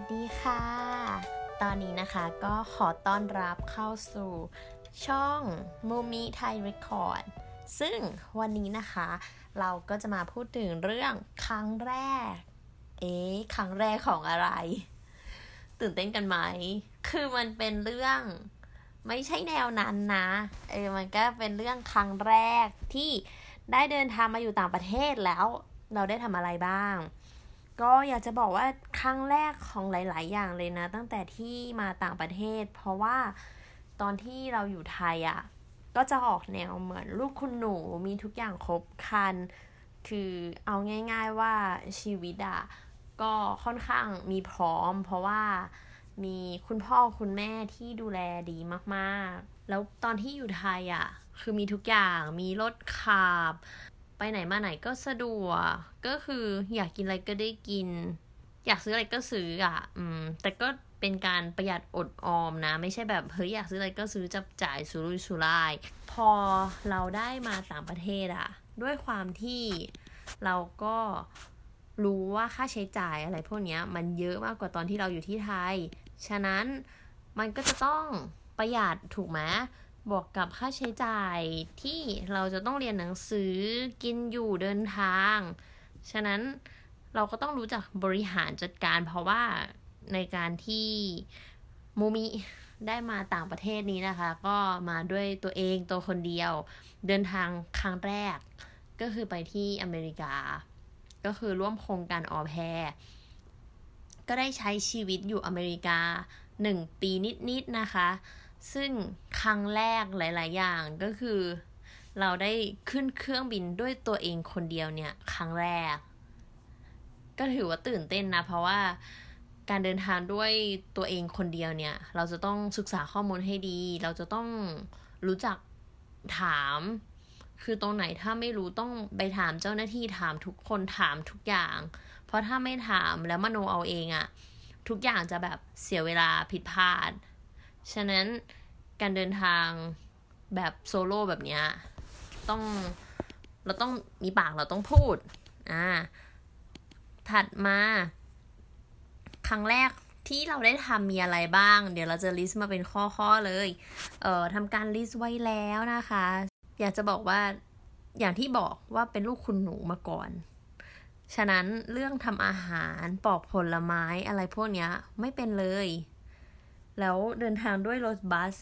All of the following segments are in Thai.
วัสดีค่ะ ตอนนี้นะคะก็ขอต้อนรับเข้าสู่ช่องมูมิไทยเรคคอร์ดซึ่งวันนี้นะคะ เราก็จะมาพูดถึงเรื่องครั้งแรก เอ๊ะครั้งแรกของอะไร ตื่นเต้นกันไหม คือมันเป็นเรื่องไม่ใช่แนวนั้นนะ เออมันก็เป็นเรื่องครั้งแรกที่ได้เดินทางมาอยู่ต่างประเทศแล้ว เราได้ทำอะไรบ้าง ก็อยากจะบอกว่าครั้งแรกของหลาย ๆ อย่างเลยนะ ตั้งแต่ที่มาต่างประเทศ เพราะว่าตอนที่เราอยู่ไทยอะ่ะ ก็จะออกแนวเหมือนลูกคุณหนูมีทุกอย่างครบครัน คือเอาง่าย ๆว่าชีวิตอะ่ะก็ค่อนข้างมีพร้อม เพราะว่ามีคุณพ่อคุณแม่ที่ดูแลดีมาก ๆ แล้วตอนที่อยู่ไทยอะ่ะ คือมีทุกอย่างมีรถขับ ไปไหนมาไหนก็สะดวก ก็คืออยากกินอะไรก็ได้กิน อยากซื้ออะไรก็ซื้ออะ อืม แต่ก็เป็นการประหยัดอดออมนะ ไม่ใช่แบบเฮ้ยอยากซื้ออะไรก็ซื้อจับจ่ายสุรุ่ยสุร่าย พอเราได้มาต่างประเทศอะด้วยความที่เราก็รู้ว่าค่าใช้จ่ายอะไรพวกนี้มันเยอะมากกว่าตอนที่เราอยู่ที่ไทย ฉะนั้นมันก็จะต้องประหยัดถูกไหม บวกกับค่าใช้จ่ายที่เราจะต้องเรียนหนังสือกินอยู่เดินทาง ฉะนั้นเราก็ต้องรู้จักบริหารจัดการ เพราะว่าในการที่มูมิได้มาต่างประเทศนี้นะคะ ก็มาด้วยตัวเองตัวคนเดียว เดินทางครั้งแรก ก็คือไปที่อเมริกา ก็คือร่วมโครงการออแพรก็ได้ใช้ชีวิตอยู่อเมริกาหนึ่งปีนิดๆนะคะ ซึ่งครั้งแรกหลาย ๆ อย่างก็คือ เราได้ขึ้นเครื่องบินด้วยตัวเองคนเดียวเนี่ยครั้งแรก ก็ถือว่าตื่นเต้นนะ เพราะว่าการเดินทางด้วยตัวเองคนเดียวเนี่ย เราจะต้องศึกษาข้อมูลให้ดี เราจะต้องรู้จักถาม คือตรงไหนถ้าไม่รู้ต้องไปถามเจ้าหน้าที่ถามทุกคนถามทุกอย่าง เพราะถ้าไม่ถามแล้วมโนเอาเองอะทุกอย่างจะแบบเสียเวลาผิดพลาด ฉะนั้นการเดินทางแบบโซโล่แบบนี้ต้องเราต้องมีปากเราต้องพูดอ่าถัดมา ครั้งแรกที่เราได้ทำมีอะไรบ้าง เดี๋ยวเราจะ list มาเป็นข้อๆเลย เอ่อทำการ list ไว้แล้วนะคะ อยากจะบอกว่าอย่างที่บอกว่าเป็นลูกคุณหนูมาก่อน ฉะนั้นเรื่องทำอาหารปอกผลไม้อะไรพวกนี้ไม่เป็นเลย แล้วเดินทางด้วยรถบัส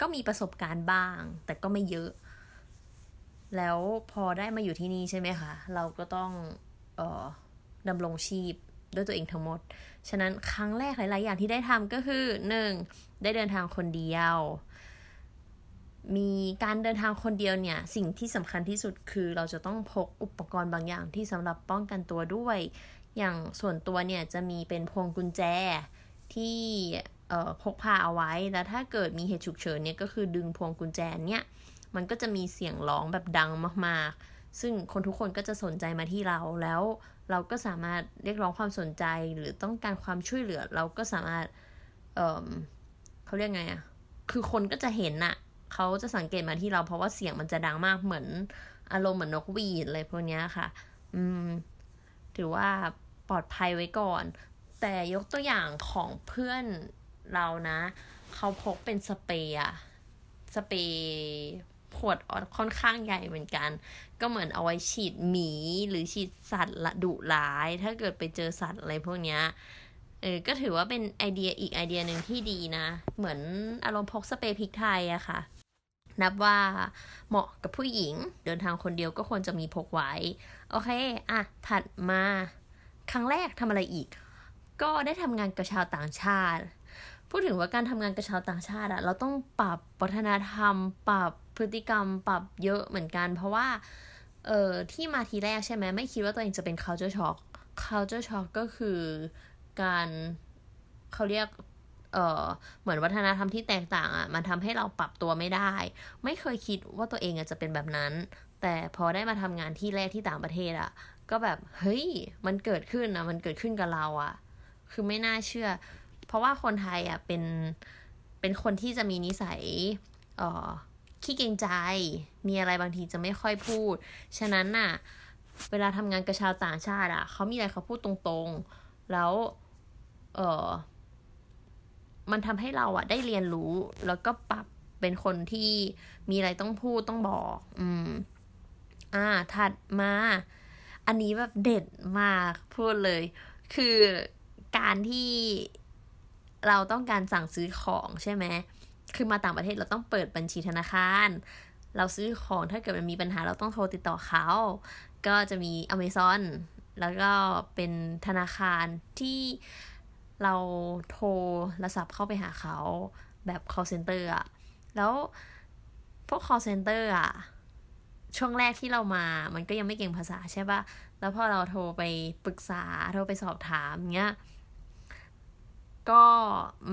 ก็มีประสบการณ์บ้าง แต่ก็ไม่เยอะ แล้วพอได้มาอยู่ที่นี่ใช่ไหมคะ เราก็ต้องเอ่อดำรงชีพด้วยตัวเองทั้งหมด ฉะนั้นครั้งแรกหลาย ๆ อย่างที่ได้ทำก็คือหนึ่งได้เดินทางคนเดียว มีการเดินทางคนเดียวเนี่ย สิ่งที่สำคัญที่สุดคือเราจะต้องพกอุปกรณ์บางอย่างที่สำหรับป้องกันตัวด้วย อย่างส่วนตัวเนี่ยจะมีเป็นพวงกุญแจที่ พกพาเอาไว้ แล้วถ้าเกิดมีเหตุฉุกเฉินเนี่ยก็คือดึงพวงกุญแจเนี่ยมันก็จะมีเสียงร้องแบบดังมากๆ ซึ่งคนทุกคนก็จะสนใจมาที่เรา แล้วเราก็สามารถเรียกร้องความสนใจหรือต้องการความช่วยเหลือ เราก็สามารถเเขาเรียกไงอะคือคนก็จะเห็นอะเขาจะสังเกตมาที่เราเพราะว่าเสียงมันจะดังมากเหมือนอารมณ์เหมือนนกหวีดอะไรพวกนี้ค่ะ อืม ถือว่าปลอดภัยไว้ก่อน แต่ยกตัวอย่างของเพื่อน เรานะ เขาพกเป็นสเปรย์อะสเปรย์ขวดค่อนข้างใหญ่เหมือนกัน ก็เหมือนเอาไว้ฉีดหมีหรือฉีดสัตว์ละดุร้าย ถ้าเกิดไปเจอสัตว์อะไรพวกเนี้ยเออ ก็ถือว่าเป็นไอเดียอีกไอเดียหนึ่งที่ดีนะ เหมือนอารมณ์พกสเปรย์พริกไทยอะค่ะ นับว่าเหมาะกับผู้หญิง เดินทางคนเดียวก็ควรจะมีพกไว้ โอเค อะ ถัดมา ครั้งแรกทำอะไรอีก ก็ได้ทำงานกับชาวต่างชาติ พูดถึงว่าการทำงานกับชาวต่างชาติอะเราต้องปรับวัฒนธรรม ปรับพฤติกรรม ปรับเยอะเหมือนกัน เพราะว่าเอ่อที่มาทีแรกใช่ไหมไม่คิดว่าตัวเองจะเป็น culture shock culture shock ก็คือการเขาเรียกเอ่อเหมือนวัฒนธรรมที่แตกต่างอะ่ะมันทำให้เราปรับตัวไม่ได้ ไม่เคยคิดว่าตัวเองจะเป็นแบบนั้น แต่พอได้มาทำงานที่แรกที่ต่างประเทศอะ่ะก็แบบเฮ้ยมันเกิดขึ้นนะมันเกิดขึ้นกับเราอะ่ะ คือไม่น่าเชื่อ เพราะว่าคนไทยอะเป็นเป็นคนที่จะมีนิสัยเอ่อขี้เกรงใจ มีอะไรบางทีจะไม่ค่อยพูด ฉะนั้นน่ะ เวลาทำงานกับชาวต่างชาติอะเขามีอะไรเขาพูดตรงๆ แล้ว เออมันทำให้เราอะ ได้เรียนรู้ แล้วก็ปรับเป็นคนที่มีอะไรต้องพูดต้องบอก อืม อ่า ถัดมา อันนี้แบบเด็ดมากพูดเลย คือการที่ เราต้องการสั่งซื้อของใช่ไหมคือมาต่างประเทศเราต้องเปิดบัญชีธนาคาร เราซื้อของถ้าเกิดมันมีปัญหาเราต้องโทรติดต่อเขา ก็จะมี Amazon แล้วก็เป็นธนาคารที่เราโทรรศัพท์เข้าไปหาเขาแบบ call center อะแล้วพวก call center อะช่วงแรกที่เรามา มันก็ยังไม่เก่งภาษาใช่ปะแล้วพอเราโทรไปปรึกษา โทรไปสอบถามเงี้ย ก็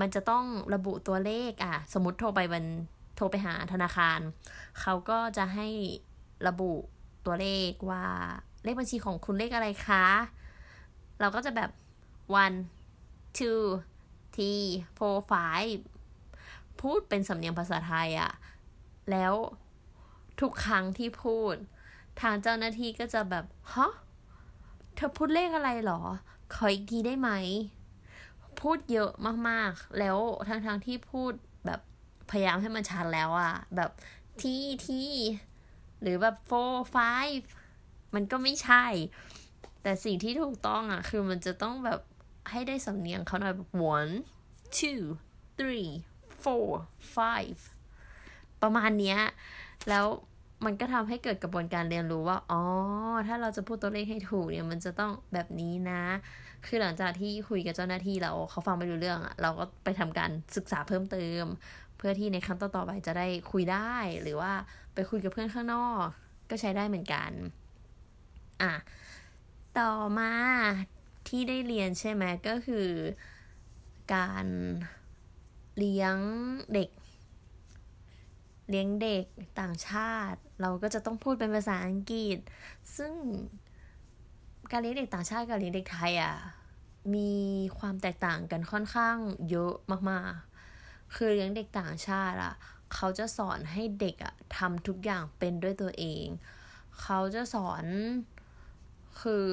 มันจะต้องระบุตัวเลขอะ สมมติโทรไปวันโทรไปหาธนาคาร เขาก็จะให้ระบุตัวเลขว่าเลขบัญชีของคุณเลขอะไรคะ เราก็จะแบบ one two three four five พูดเป็นสำเนียงภาษาไทยอะแล้วทุกครั้งที่พูด ทางเจ้าหน้าที่ก็จะแบบฮะเธอพูดเลขอะไรหรอ ขออีกทีได้ไหม พูดเยอะมากๆ แล้วทั้งๆทที่พูดแบบพยายามให้มันชัดแล้วอะแบบที่ที่หรือแบบ four five มันก็ไม่ใช่ แต่สิ่งที่ถูกต้องอะคือมันจะต้องแบบให้ได้สำเนียงเขาหน่อยแบบ one two three four five ประมาณเนี้ย แล้ว มันก็ทำให้เกิดกระบวนการเรียนรู้ว่า อ๋อ ถ้าเราจะพูดตัวเลขให้ถูกเนี่ย มันจะต้องแบบนี้นะ คือหลังจากที่คุยกับเจ้าหน้าที่เราเขาฟังไม่รู้เรื่องอะเราก็ไปทำการศึกษาเพิ่มเติม เพื่อที่ในครั้งต่อๆไปจะได้คุยได้ หรือว่าไปคุยกับเพื่อนข้างนอก ก็ใช้ได้เหมือนกัน อะ ต่อมาที่ได้เรียนใช่ไหมก็คือ การเลี้ยงเด็ก เลี้ยงเด็กต่างชาติ เราก็จะต้องพูดเป็นภาษาอังกฤษ ซึ่งการเลี้ยงเด็กต่างชาติกับเลี้ยงเด็กไทยอะมีความแตกต่างกันค่อนข้างเยอะมากๆ คือเลี้ยงเด็กต่างชาติอะเขาจะสอนให้เด็กอะทำทุกอย่างเป็นด้วยตัวเอง เขาจะสอนคือ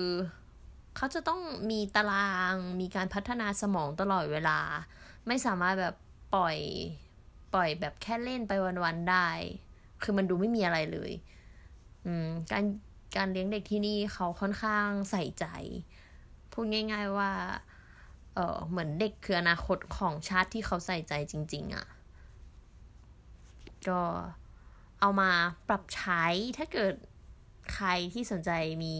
เขาจะต้องมีตารางมีการพัฒนาสมองตลอดเวลา ไม่สามารถแบบปล่อย ปล่อยแบบแค่เล่นไปวันๆได้ คือมันดูไม่มีอะไรเลย อืม การการเลี้ยงเด็กที่นี่เขาค่อนข้างใส่ใจ พูดง่าย ๆว่า เออเหมือนเด็กคืออนาคตของชาติที่เขาใส่ใจจริง ๆอะ่ะ ก็เอามาปรับใช้ ถ้าเกิดใครที่สนใจมี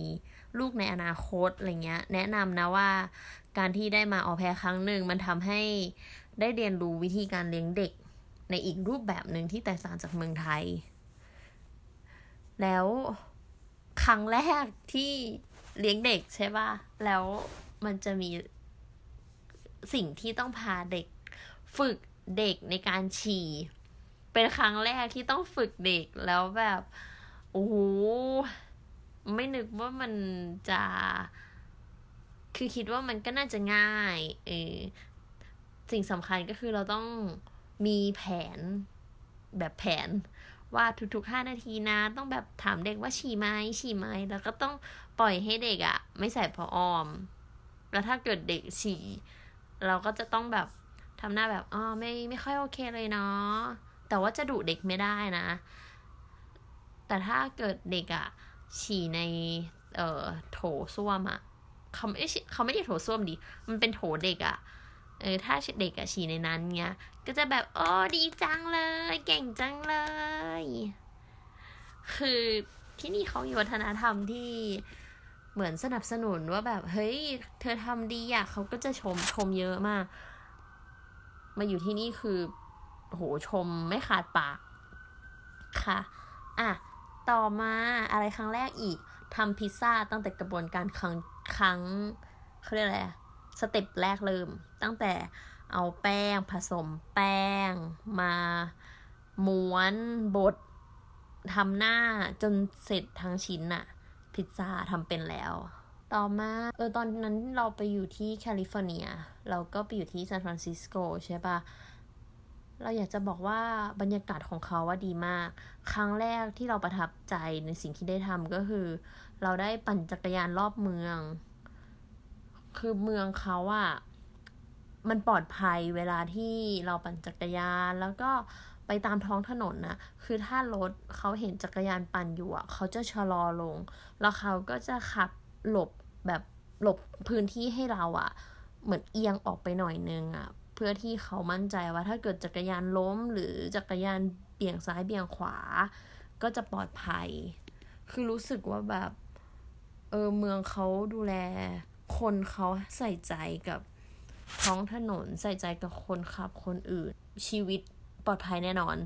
ลูกในอนาคตอะไรเงี้ย แนะนำนะว่าการที่ได้มาออแพรครั้งหนึ่งมันทำให้ได้เรียนรู้วิธีการเลี้ยงเด็ก ในอีกรูปแบบหนึ่งที่แตกต่างจากเมืองไทย แล้วครั้งแรกที่เลี้ยงเด็กใช่ป่ะ แล้วมันจะมีสิ่งที่ต้องพาเด็ก ฝึกเด็กในการฉี่ เป็นครั้งแรกที่ต้องฝึกเด็กแล้วแบบโอ้โหไม่นึกว่ามันจะ คือคิดว่ามันก็น่าจะง่ายเออสิ่งสำคัญก็คือเราต้อง มีแผนแบบแผนว่าทุกๆห้านาทีนะ ต้องแบบถามเด็กว่าฉี่ไหมฉี่ไหมแล้วก็ต้องปล่อยให้เด็กอะ่ะ ไม่ใส่พอออม แล้วถ้าเกิดเด็กฉี่เราก็จะต้องแบบทำหน้าแบบอ๋อไม่ไม่ค่อยโอเคเลยเนาะแต่ว่าจะดุเด็กไม่ได้นะ แต่ถ้าเกิดเด็กอะ่ะ ฉี่ในเอ่อโถส้วมอะเขาไม่เขาไม่ได้โถส้วมดิมันเป็นโถเด็กอะ เออถ้าเด็กอะฉี่ในนั้นเงี้ยก็จะแบบโอ๋อดีจังเลย เก่งจังเลย คือที่นี่เขามีวัฒนธรรมที่เหมือนสนับสนุนว่าแบบ เฮ้ย เธอทำดีอะเขาก็จะชมชมเยอะมาก มาอยู่ที่นี่คือโหชมไม่ขาดปาก ค่ะ อะ ต่อมาอะไรครั้งแรกอีกทำพิซซ่าตั้งแต่กระบวนการครั้งครั้งเขาเรียกอะไรอะ step แรกเริ่ม ตั้งแต่เอาแป้งผสมแป้ง มาม้วนบดทำหน้าจนเสร็จทั้งชิ้นอะพิซซ่าทำเป็นแล้ว ต่อมาเออตอนนั้นเราไปอยู่ที่แคลิฟอร์เนีย เราก็ไปอยู่ที่ซานฟรานซิสโกใช่ปะเราอยากจะบอกว่าบรรยากาศของเขาว่าดีมาก ครั้งแรกที่เราประทับใจในสิ่งที่ได้ทำก็คือ เราได้ปั่นจักรยานรอบเมือง คือเมืองเขาอะมันปลอดภัยเวลาที่เราปั่นจักรยาน แล้วก็ไปตามท้องถนนนะคือถ้ารถเขาเห็นจักรยานปั่นอยู่อะเขาจะชะลอลง แล้วเขาก็จะขับหลบแบบหลบพื้นที่ให้เราอะเหมือนเอียงออกไปหน่อยนึงอะเพื่อที่เขามั่นใจว่าถ้าเกิดจักรยานล้ม หรือจักรยานเบี่ยงซ้ายเบี่ยงขวา ก็จะปลอดภัย คือรู้สึกว่าแบบ เออเมืองเขาดูแล คนเขาใส่ใจกับท้องถนนใส่ใจกับคนขับคนอื่น ชีวิตปลอดภัยแน่นอน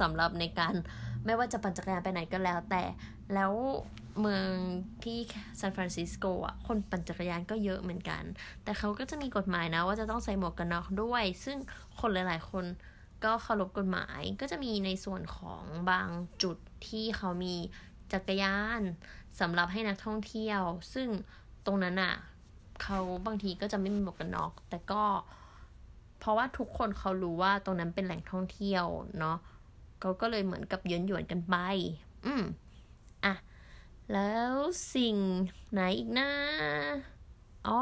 สำหรับในการไม่ว่าจะปั่นจักรยานไปไหนก็แล้ว แต่แล้วเมืองที่ซานฟรานซิสโกอะคนปั่นจักรยานก็เยอะเหมือนกัน แต่เขาก็จะมีกฎหมายนะ ว่าจะต้องใส่หมวกกันน็อกด้วย ซึ่งคนหลาย ๆ คนก็เคารพกฎหมายก็จะมีในส่วนของบางจุดที่เขามีจักรยานสำหรับให้นักท่องเที่ยว ซึ่งตรงนั้นอะ เขาบางทีก็จะไม่มีหมวกกันน็อก แต่ก็ เพราะว่าทุกคนเขารู้ว่าตรงนั้นเป็นแหล่งท่องเที่ยวเนาะเขาก็เลยเหมือนกับหยวนหยวนกันไป อืมอะ แล้วสิ่งไหนอีกนะอ๋อ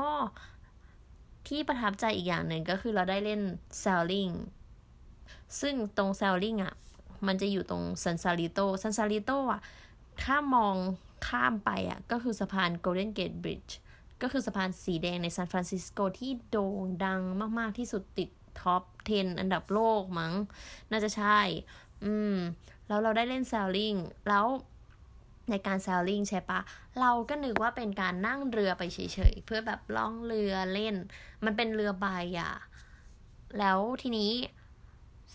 ที่ประทับใจอีกอย่างหนึ่งก็คือเราได้เล่น sailing ซึ่งตรง sailing อะ มันจะอยู่ตรง Sausalito Sausalito อะ ถ้ามองข้ามไปอะ ก็คือสะพาน Golden Gate Bridge ก็คือสะพานสีแดงในซานฟรานซิสโกที่โด่งดังมาก ๆ ที่สุดติดท็อป 10 อันดับโลกมั้ง น่าจะใช่ อืม แล้วเราได้เล่นแซลลิง แล้วในการแซลลิงใช่ปะ เราก็นึกว่าเป็นการนั่งเรือไปเฉย ๆ เพื่อแบบล่องเรือเล่น มันเป็นเรือใบอะแล้วทีนี้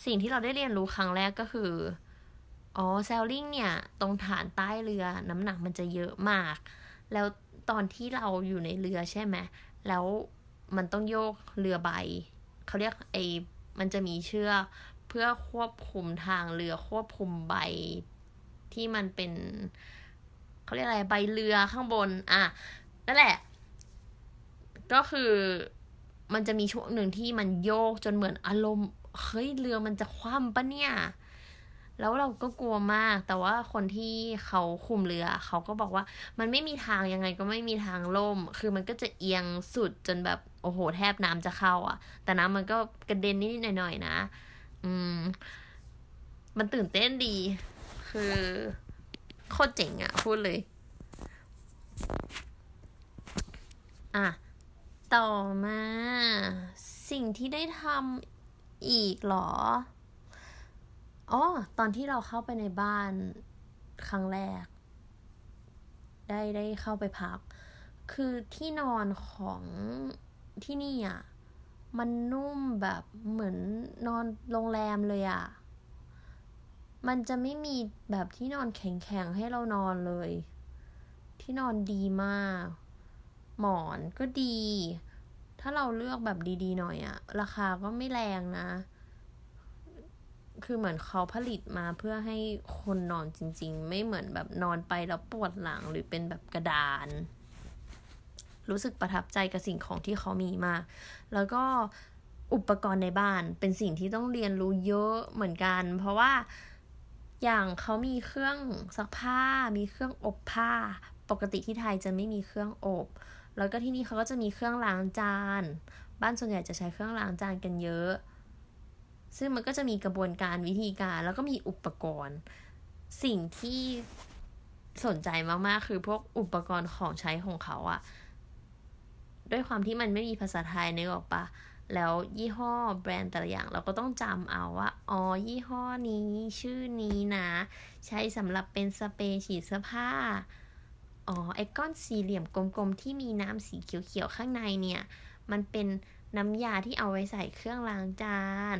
สิ่งที่เราได้เรียนรู้ครั้งแรกก็คือ อ๋อแซลลิงเนี่ย ตรงฐานใต้เรือน้ำหนักมันจะเยอะมาก แล้ว ตอนที่เราอยู่ในเรือใช่ไหมแล้วมันต้องโยกเรือใบ เขาเรียกไอ้มันจะมีเชือกเพื่อควบคุมทางเรือควบคุมใบที่มันเป็นเขาเรียกอะไรใบเรือข้างบน อะนั่นแหละ ก็คือมันจะมีช่วงหนึ่งที่มันโยกจนเหมือนอารมณ์เฮ้ยเรือมันจะคว่ำปะเนี่ย แล้วเราก็กลัวมาก แต่ว่าคนที่เขาคุมเรือ เขาก็บอกว่ามันไม่มีทางยังไงก็ไม่มีทางล่ม คือมันก็จะเอียงสุดจนแบบโอ้โห แทบน้ำจะเข้า อะ แต่น้ำมันก็กระเด็นนิดหน่อยๆนะ อืม มันตื่นเต้นดี คือโคตรเจ๋งอะพูดเลย อะ ต่อมา สิ่งที่ได้ทำอีกหรอ อ๋อตอนที่เราเข้าไปในบ้านครั้งแรก ได้ได้เข้าไปพัก คือที่นอนของที่นี่อะมันนุ่มแบบเหมือนนอนโรงแรมเลยอะ มันจะไม่มีแบบที่นอนแข็งๆให้เรานอนเลย ที่นอนดีมาก หมอนก็ดี ถ้าเราเลือกแบบดีๆหน่อยอะราคาก็ไม่แรงนะ คือเหมือนเขาผลิตมาเพื่อให้คนนอนจริง ๆ ไม่เหมือนแบบนอนไปแล้วปวดหลังหรือเป็นแบบกระดาน รู้สึกประทับใจกับสิ่งของที่เขามีมาก แล้วก็อุปกรณ์ในบ้านเป็นสิ่งที่ต้องเรียนรู้เยอะเหมือนกัน เพราะว่าอย่างเขามีเครื่องซักผ้า มีเครื่องอบผ้า ปกติที่ไทยจะไม่มีเครื่องอบ แล้วก็ที่นี่เขาก็จะมีเครื่องล้างจาน บ้านส่วนใหญ่จะใช้เครื่องล้างจานกันเยอะ ซึ่งมันก็จะมีกระบวนการวิธีการ แล้วก็มีอุปกรณ์ สิ่งที่สนใจมากๆ คือพวกอุปกรณ์ของใช้ของเขาอะด้วยความที่มันไม่มีภาษาไทยนึกออกปะแล้วยี่ห้อแบรนด์แต่ละอย่าง เราก็ต้องจำเอาว่า อ๋อ ยี่ห้อนี้ ชื่อนี้นะ ใช้สำหรับเป็นสเปรย์ฉีดเสื้อผ้า อ๋อ ไอ้ก้อนสี่เหลี่ยมกลมๆ ที่มีน้ำสีเขียวๆ ข้างในเนี่ย มันเป็นน้ำยาที่เอาไว้ใส่เครื่องล้างจาน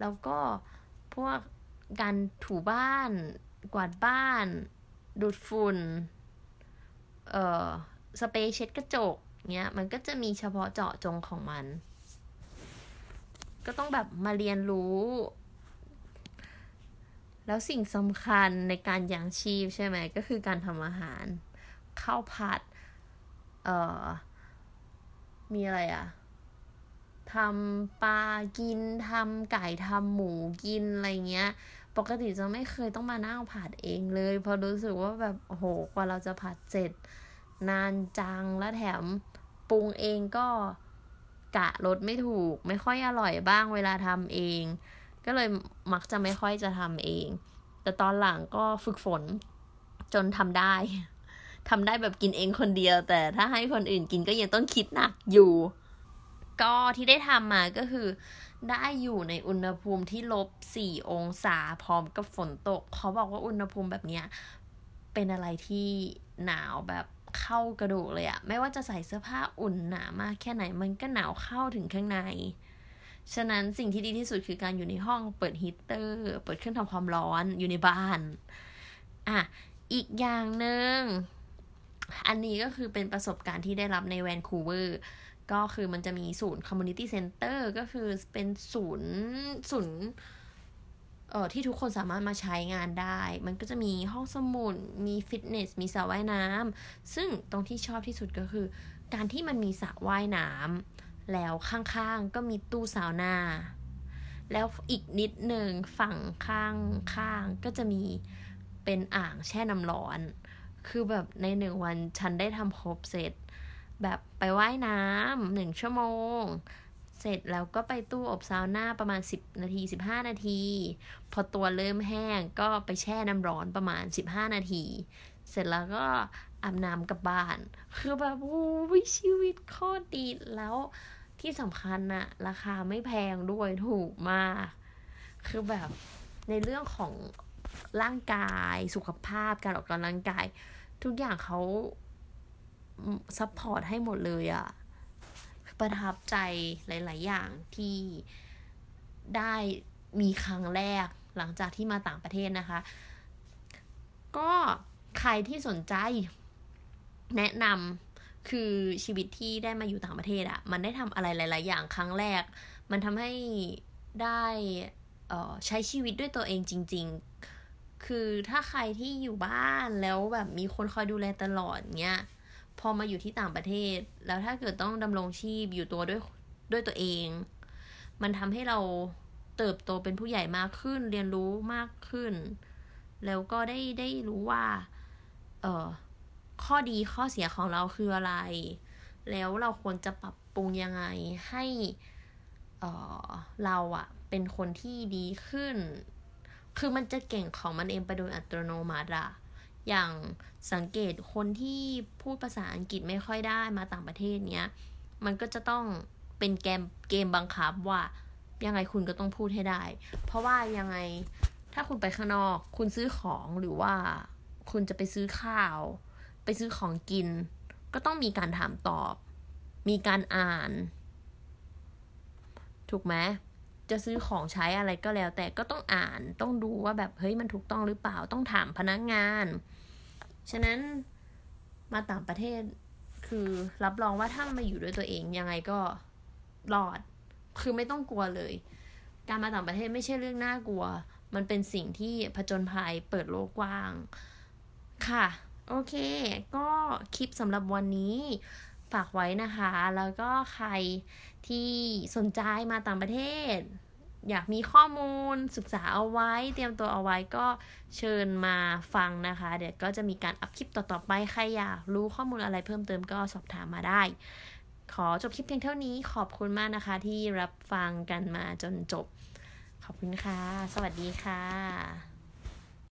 แล้วก็พวกการถูบ้าน กวาดบ้าน ดูดฝุ่น เอ่อ สเปรย์เช็ดกระจกเนี้ย มันก็จะมีเฉพาะเจาะจงของมัน ก็ต้องแบบมาเรียนรู้ แล้วสิ่งสำคัญในการยังชีพใช่ไหม ก็คือการทำอาหาร ข้าวผัด เอ่อ มีอะไรอะ่ะ ทำปลากินทำไก่ทำหมูกินอะไรเงี้ย ปกติจะไม่เคยต้องมานั่งผัดเองเลย เพราะรู้สึกว่าแบบโอ้โหกว่าเราจะผัดเสร็จ นานจังแล้วแถมปรุงเองก็กะรสไม่ถูก ไม่ค่อยอร่อยบ้างเวลาทำเอง ก็เลยมักจะไม่ค่อยจะทำเอง แต่ตอนหลังก็ฝึกฝนจนทำได้ทำได้แบบกินเองคนเดียว แต่ถ้าให้คนอื่นกินก็ยังต้องคิดหนักอยู่ ก็ที่ได้ทำมาก็คือ ได้อยู่ในอุณหภูมิที่ลบสี่องศาพร้อมกับฝนตก เขาบอกว่าอุณหภูมิแบบเนี้ยเป็นอะไรที่หนาวแบบเข้ากระดูกเลยอะไม่ว่าจะใส่เสื้อผ้าอุ่นหนามากแค่ไหนมันก็หนาวเข้าถึงข้างใน ฉะนั้นสิ่งที่ดีที่สุดคือการอยู่ในห้องเปิดฮีเตอร์ เปิดเครื่องทำความร้อนอยู่ในบ้าน อะ อีกอย่างหนึ่งอันนี้ก็คือเป็นประสบการณ์ที่ได้รับในแวนคูเวอร์ ก็คือมันจะมีศูนย์ community center ก็คือเป็นศูนย์ศูนย์เอ่อที่ทุกคนสามารถมาใช้งานได้ มันก็จะมีห้องสมุด มีฟิตเนส มีสระว่ายน้ำ ซึ่งตรงที่ชอบที่สุดก็คือ การที่มันมีสระว่ายน้ำ แล้วข้างๆ ก็มีตู้ซาวนาแล้วอีกนิดหนึ่งฝั่งข้างข้างก็จะมีเป็นอ่างแช่น้ำร้อน คือแบบในหนึ่งวันฉันได้ทำครบเสร็จ แบบไปไว่ายน้ำหนึ่งชั่วโมง เสร็จแล้วก็ไปตู้อบซาวน่าประมาณ 10 นาที 15 นาที พอตัวเริ่มแห้งก็ไปแช่น้ำร้อนประมาณ 15 นาที เสร็จแล้วก็อาบน้ำกลับบ้าน คือแบบโอ้ยชีวิตโคตรดีแล้วที่สำคัญนะราคาไม่แพงด้วยถูกมาก คือแบบในเรื่องของร่างกายสุขภาพการออกกำลังกาย ทุกอย่างเขา support ให้หมดเลยอะประทับใจหลาย ๆ อย่างที่ได้มีครั้งแรกหลังจากที่มาต่างประเทศนะคะ ก็ใครที่สนใจแนะนำคือชีวิตที่ได้มาอยู่ต่างประเทศอะมันได้ทำอะไรหลาย ๆ อย่างครั้งแรก มันทำให้ได้ใช้ชีวิตด้วยตัวเองจริง ๆ คือถ้าใครที่อยู่บ้านแล้วแบบมีคนคอยดูแลตลอดเงี้ย พอมาอยู่ที่ต่างประเทศ แล้วถ้าเกิดต้องดำรงชีพอยู่ตัวด้วยด้วยตัวเอง มันทำให้เราเติบโตเป็นผู้ใหญ่มากขึ้น เรียนรู้มากขึ้น แล้วก็ได้ได้รู้ว่า เออข้อดีข้อเสียของเราคืออะไร แล้วเราควรจะปรับปรุงยังไงให้เออเราอะเป็นคนที่ดีขึ้น คือมันจะเก่งของมันเองไปโดยอัตโนมัติอะ อย่างสังเกตคนที่พูดภาษาอังกฤษไม่ค่อยได้มาต่างประเทศเนี้ย มันก็จะต้องเป็นเกมเกมบังคับว่ายังไงคุณก็ต้องพูดให้ได้ เพราะว่ายังไงถ้าคุณไปข้างนอก คุณซื้อของหรือว่าคุณจะไปซื้อข้าว ไปซื้อของกิน ก็ต้องมีการถามตอบ มีการอ่าน ถูกไหมจะซื้อของใช้อะไรก็แล้ว แต่ก็ต้องอ่านต้องดูว่าแบบเฮ้ยมันถูกต้องหรือเปล่าต้องถามพนักงาน ฉะนั้นมาต่างประเทศคือรับรองว่าถ้ามาอยู่ด้วยตัวเองยังไงก็รอด คือไม่ต้องกลัวเลย การมาต่างประเทศไม่ใช่เรื่องน่ากลัว มันเป็นสิ่งที่ผจญภัยเปิดโลกกว้าง ค่ะ โอเค ก็คลิปสำหรับวันนี้ฝากไว้นะคะ แล้วก็ใครที่สนใจมาต่างประเทศ อยากมีข้อมูลศึกษาเอาไว้ เตรียมตัวเอาไว้ก็เชิญมาฟังนะคะ เดี๋ยวก็จะมีการอัพคลิปต่อๆไป ใครอยากรู้ข้อมูลอะไรเพิ่มเติมก็สอบถามมาได้ ขอจบคลิปเพียงเท่านี้ขอบคุณมากนะคะ ที่รับฟังกันมาจนจบ ขอบคุณค่ะ สวัสดีค่ะ